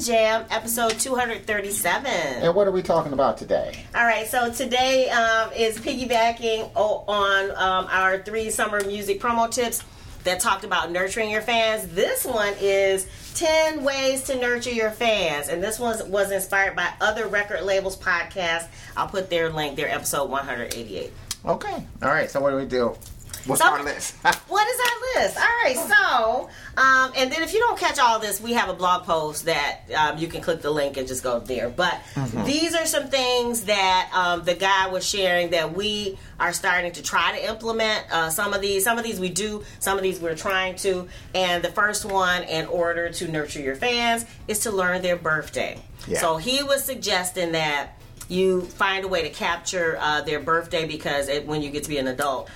And Jam, episode 237. And what are we talking about today? All right, so today um, is piggybacking on um, our three summer music promo tips that talked about nurturing your fans. This one is 10 ways to nurture your fans. And this one was inspired by other record labels podcast. I'll put their link, their episode 188. Okay. All right. So what do we do? What's So- our list? What is our list? All right, so, um, and then if you don't catch all this, we have a blog post that um, you can click the link and just go there. But these are some things that um, the guy was sharing that we are starting to try to implement. Uh, some of these, some of these we do, some of these we're trying to. And the first one, in order to nurture your fans, is to learn their birthday. Yeah. So he was suggesting that you find a way to capture uh, their birthday because it, when you get to be an adult,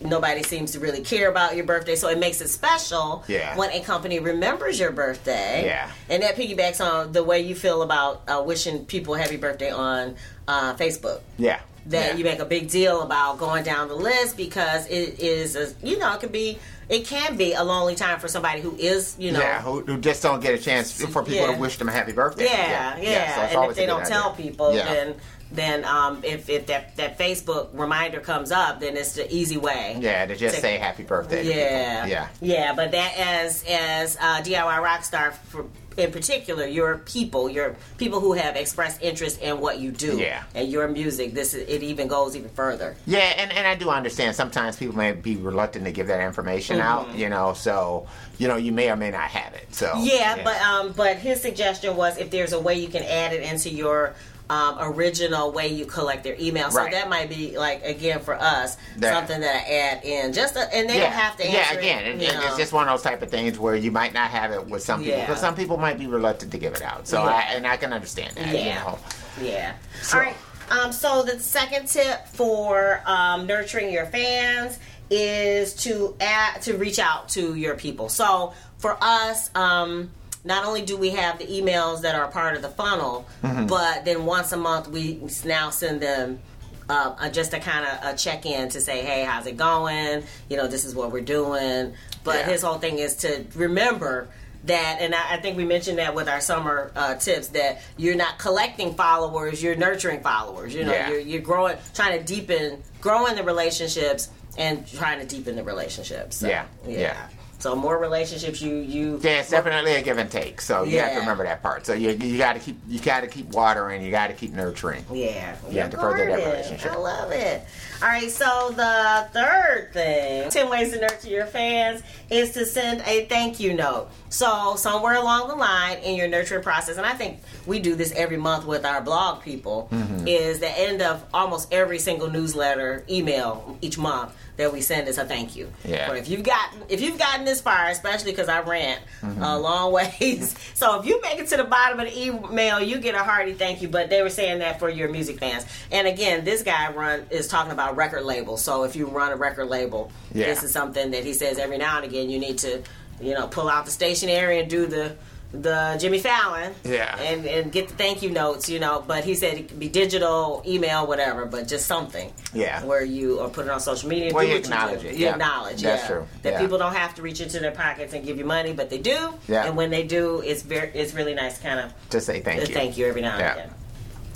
nobody seems to really care about your birthday. So it makes it special Yeah. when a company remembers your birthday. Yeah. And that piggybacks on the way you feel about uh, wishing people happy birthday on uh, Facebook. yeah. That yeah. you make a big deal about going down the list because it is, a, you know, it could be, it can be a lonely time for somebody who is, you know, yeah, who, who just don't get a chance for people Yeah. to wish them a happy birthday. yeah, yeah. so it's and if they don't tell people, Yeah. then then um, if if that that Facebook reminder comes up, then it's the easy way. yeah, to just to- say happy birthday. Yeah, yeah, yeah. But that as as uh, DIY Rockstar for, in particular, your people, your people who have expressed interest in what you do, Yeah. and your music. This is, it even goes even further. Yeah, and, and I do understand sometimes people may be reluctant to give that information Mm-hmm. out, you know, so, you know, you may or may not have it. So Yeah, but um, but his suggestion was if there's a way you can add it into your um, original way you collect their email. So Right. that might be like again for us That- something that I add in. Just a, and they yeah, don't have to answer. yeah, it, again, and, and it's just one of those type of things where you might not have it with some people Yeah. some people might be reluctant to give it out. So Yeah. I and I can understand that. You Yeah. know. Yeah. So- All right. Um, so the second tip for um, nurturing your fans is to add to reach out to your people. So for us, um, not only do we have the emails that are part of the funnel, Mm-hmm. but then once a month we now send them. Uh, just a kind of a check in to say, hey, how's it going? You know, this is what we're doing. But Yeah. his whole thing is to remember that, and I, I think we mentioned that with our summer uh, tips that you're not collecting followers, you're nurturing followers. You know, Yeah. you're, you're growing, trying to deepen, growing the relationships and trying to deepen the relationships. So, Yeah, yeah. So more relationships you you Yeah, it's definitely a give and take. So you have to remember that part. So you you got to keep you got to keep watering. You got to keep nurturing. Yeah, Yeah, to further that relationship. I love it. All right, so the third thing, 10 ways to nurture your fans, is to send a thank you note. So, somewhere along the line in your nurturing process, and I think we do this every month with our blog people, Mm-hmm. is the end of almost every single newsletter email each month that we send is a thank you. Yeah. But if you've gotten if you've gotten this far, especially because I ran Mm-hmm. a long ways, so if you make it to the bottom of the email, you get a hearty thank you. But they were saying that for your music fans. And again, this guy run is talking about record labels. So if you run a record label, Yeah. this is something that he says every now and again you need to, you know, pull out the stationery and do the the Jimmy Fallon, Yeah. and and get the thank you notes, you know. But he said it could be digital, email, whatever, but just something, Yeah. where you or put it on social media. Well, you acknowledge do. it, You yeah. acknowledge, That's yeah. true, That yeah. people don't have to reach into their pockets and give you money, but they do. Yeah. And when they do, it's very it's really nice, kind of To say thank you. thank you every now and Yeah. again.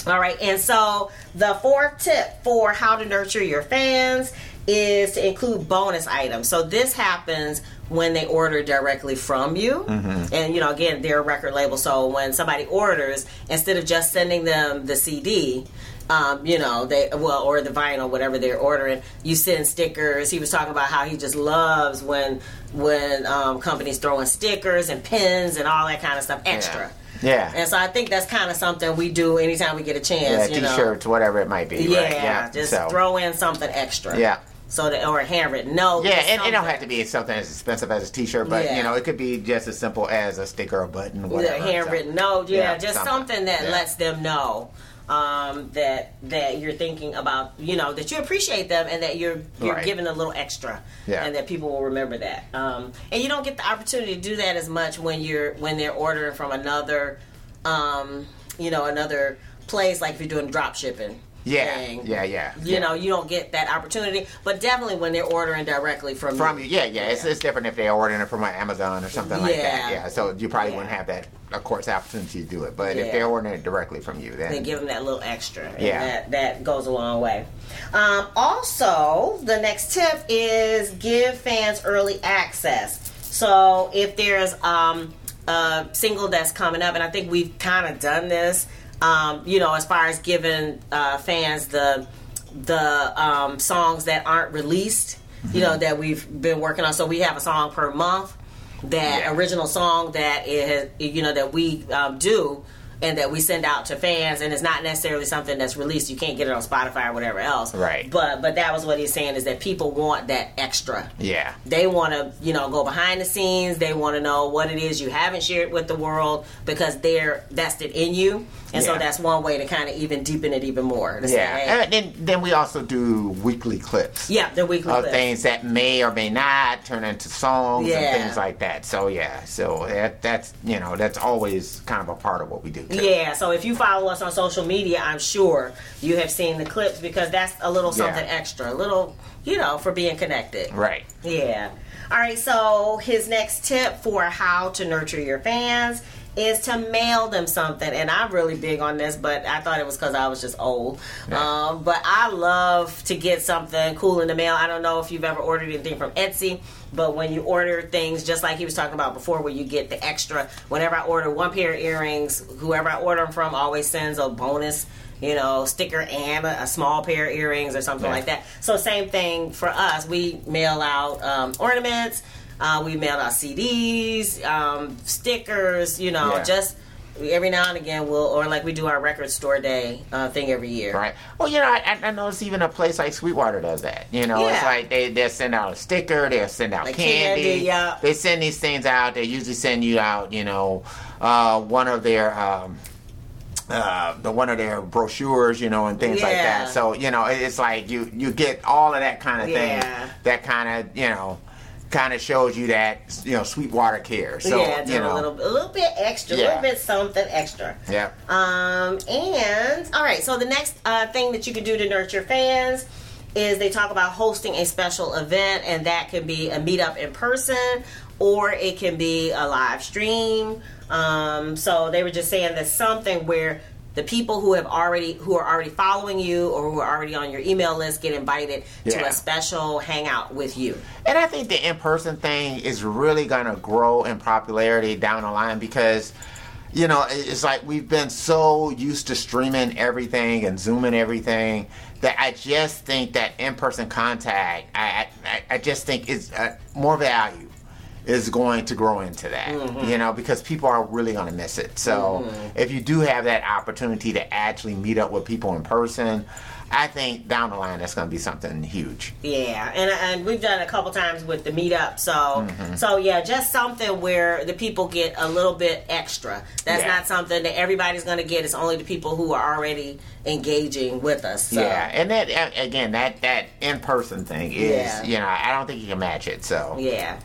All right, and so the fourth tip for how to nurture your fans is to include bonus items. So this happens when they order directly from you, Mm-hmm. and you know, again, they're a record label. So when somebody orders, instead of just sending them the CD. Um, you know, they well, or the vinyl, whatever they're ordering. You send stickers. He was talking about how he just loves when when um, companies throw in stickers and pins and all that kind of stuff extra. Yeah. And so I think that's kind of something we do anytime we get a Yeah, chance. you t-shirts, whatever it might be. Yeah, right? yeah. just so, throw in something extra. Yeah. So that or a handwritten note. Yeah, and it don't have to be something as expensive as a T-shirt, but Yeah. you know, it could be just as simple as a sticker, or a button, whatever. a handwritten so. note. Yeah, Yeah, just something, something. that Yeah. lets them know um, that that you're thinking about, you know, that you appreciate them and that you're you're Right. giving a little extra, Yeah. and that people will remember that. Um, and you don't get the opportunity to do that as much when you're when they're ordering from another, um, you know, another place like if you're doing drop shipping. Yeah, thing. yeah, yeah, You yeah. know, you don't get that opportunity, but definitely when they're ordering directly from From you, yeah, yeah, It's, it's different if they're ordering it from like Amazon or something like that. Yeah. Yeah, so you probably Yeah. wouldn't have that, of course, opportunity to do it. But Yeah. if they're ordering it directly from you, they then give them that little extra. And Yeah. that, that goes a long way. Um, also, the next tip is give fans early access. So if there's um, a single that's coming up, and I think we've kind of done this, um, you know, as far as giving uh, fans the the um, songs that aren't released, you know, that we've been working on. So we have a song per month. That Yeah. original song that is, you know, that we um, do and that we send out to fans, and it's not necessarily something that's released. You can't get it on Spotify or whatever else. Right. But but that was what he's saying is that people want that extra. yeah, They want to, you know, go behind the scenes. They want to know what it is you haven't shared with the world because they're vested in you, and so that's one way to kind of even deepen it even more. To say, yeah. hey, And then then we also do weekly clips. yeah, the weekly Of clips. things that may or may not turn into songs Yeah. and things like that. So yeah, so that that's you know that's always kind of a part of what we do. Yeah, so if you follow us on social media, I'm sure you have seen the clips because that's a little Yeah. something extra, a little, you know, for being connected. Right. Yeah. All right, so his next tip for how to nurture your fans is to mail them something. And I'm really big on this, but I thought it was because I was just old. Um, but I love to get something cool in the mail. I don't know if you've ever ordered anything from Etsy, but when you order things, just like he was talking about before, where you get the extra, whenever I order one pair of earrings, whoever I order them from always sends a bonus you know, sticker and a, a small pair of earrings or something Yeah. like that. So same thing for us. We mail out um, ornaments. Uh, we mail out CDs, um, stickers. You know, Yeah. just every now and again we'll or like we do our record store day uh, thing every year. Right. Well, you know, I, I notice even a place like Sweetwater does that. You know, it's like they they send out a sticker, they'll send out Like candy. candy, yeah. They send these things out. They usually send you out, you know, uh, one of their. Um, uh, the one of their brochures, you know, and things like that. So you know, it's like you you get all of that kind of thing. That kind of you know, kind of shows you that you know Sweetwater cares. So yeah, you know, a little, a little bit extra, a Yeah. little bit something extra. yeah, Um, and all right, so the next uh, thing that you can do to nurture fans is they talk about hosting a special event, and that can be a meetup in person or it can be a live stream. Um, so they were just saying that something where the people who have already who are already following you or who are already on your email list get invited to a special hangout with you. And I think the in person thing is really going to grow in popularity down the line because, you know, it's like we've been so used to streaming everything and zooming everything that I just think that in person contact, I, I, I just think is uh, more value is going to grow into that, you know, because people are really going to miss it. So if you do have that opportunity to actually meet up with people in person, I think down the line that's going to be something huge. Yeah, and and we've done it a couple times with the meetup. So Mm-hmm. so yeah, just something where the people get a little bit extra. That's Yeah. not something that everybody's going to get. It's only the people who are already engaging with us. So. Yeah, and that again, that that in person thing is, Yeah. you know, I don't think you can match it. So Yeah.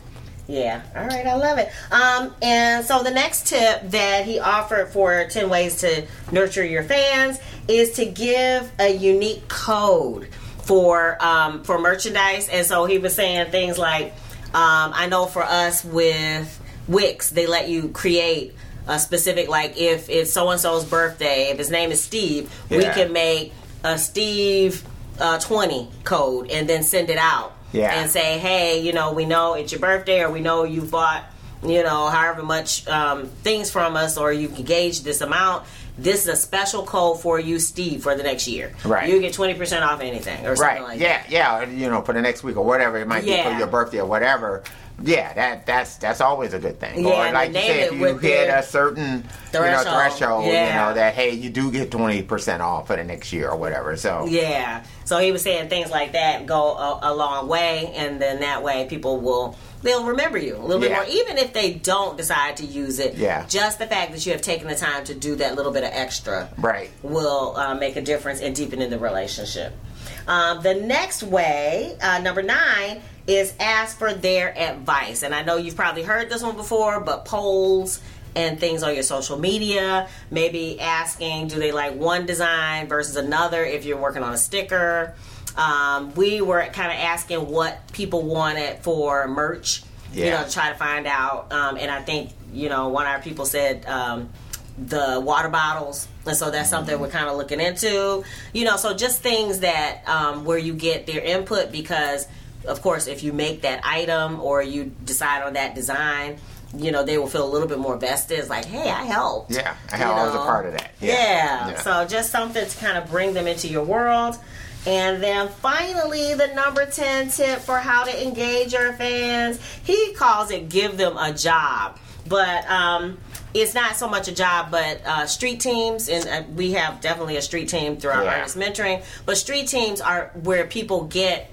Yeah. All right. I love it. Um, and so the next tip that he offered for 10 ways to nurture your fans is to give a unique code for um, for merchandise. And so he was saying things like, um, I know for us with Wix, they let you create a specific, like if it's so and so's birthday, if his name is Steve, we can make a Steve uh, 20 code and then send it out Yeah. and say, hey, you know, we know it's your birthday, or we know you bought, you know, however much um, things from us, or you can gauge this amount. This is a special code for you, Steve, for the next year. Right. You get twenty percent off anything, or something right, like yeah, that. yeah, or, you know, for the next week or whatever it might be for your birthday or whatever. Yeah, that that's that's always a good thing. Yeah, or like you said, if you hit a certain you know threshold. threshold, you know that hey, you do get twenty percent off for the next year or whatever. So Yeah. So he was saying things like that go a, a long way, and then that way people will they'll remember you a little bit Yeah. more, even if they don't decide to use it. Yeah. Just the fact that you have taken the time to do that little bit of extra. right, will uh, make a difference in deepening the relationship. Um, the next way, uh, number nine, is ask for their advice. And I know you've probably heard this one before, but polls and things on your social media. Maybe asking, do they like one design versus another if you're working on a sticker. Um, we were kind of asking what people wanted for merch, you know, to try to find out. Um, and I think, you know, one of our people said, um, the water bottles and so that's something we're kind of looking into you know so just things that um, where you get their input because of course if you make that item or you decide on that design you know they will feel a little bit more vested it's like hey i helped Yeah, I you was a part of that. yeah. Yeah. Yeah. so just something to kind of bring them into your world and then finally, the number 10 tip for how to engage your fans. He calls it give them a job. But um, it's not so much a job, but uh, street teams, and uh, we have definitely a street team through our Yeah. artist mentoring. But street teams are where people get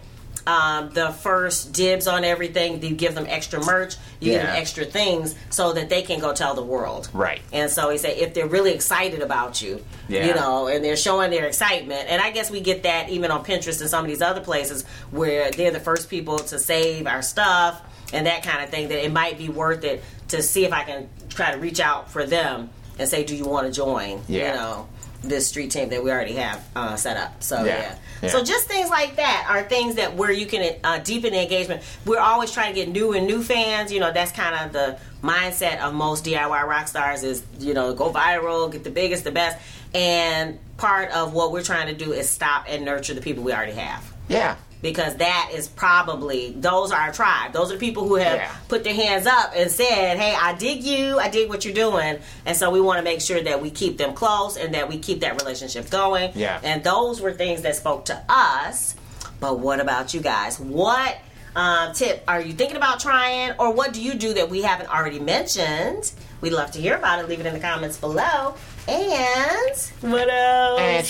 um, the first dibs on everything. You give them extra merch, you give them extra things so that they can go tell the world. Right. And so he said, if they're really excited about you, Yeah. you know, and they're showing their excitement, and I guess we get that even on Pinterest and some of these other places where they're the first people to save our stuff and that kind of thing. That it might be worth it to see if I can try to reach out for them and say, do you want to join? Yeah. You know, this street team that we already have uh, set up. So Yeah. yeah. Yeah. So just things like that are things that where you can uh, deepen the engagement. We're always trying to get new and new fans. You know, that's kind of the mindset of most DIY rock stars is you know go viral, get the biggest, the best. And part of what we're trying to do is stop and nurture the people we already have. Yeah. Because that is probably those are our tribe. Those are the people who have Yeah. put their hands up and said, "Hey, I dig you. I dig what you're doing." And so we want to make sure that we keep them close and that we keep that relationship going. Yeah. And those were things that spoke to us. But what about you guys? What um, tip are you thinking about trying, or what do you do that we haven't already mentioned? We'd love to hear about it. Leave it in the comments below. And what else?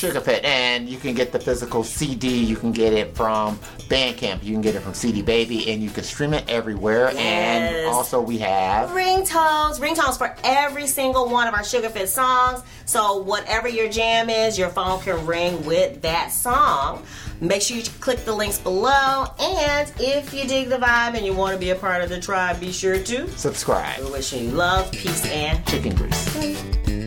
Sugar Fit. And you can get the physical CD. You can get it from Bandcamp. You can get it from CD Baby. And you can stream it everywhere. Yes. And also we have. ringtones, ringtones for every single one of our Sugar Fit songs. So whatever your jam is, your phone can ring with that song. Make sure you click the links below. And if you dig the vibe and you want to be a part of the tribe, be sure to. Subscribe. We're wishing you love, peace, and Chicken grease.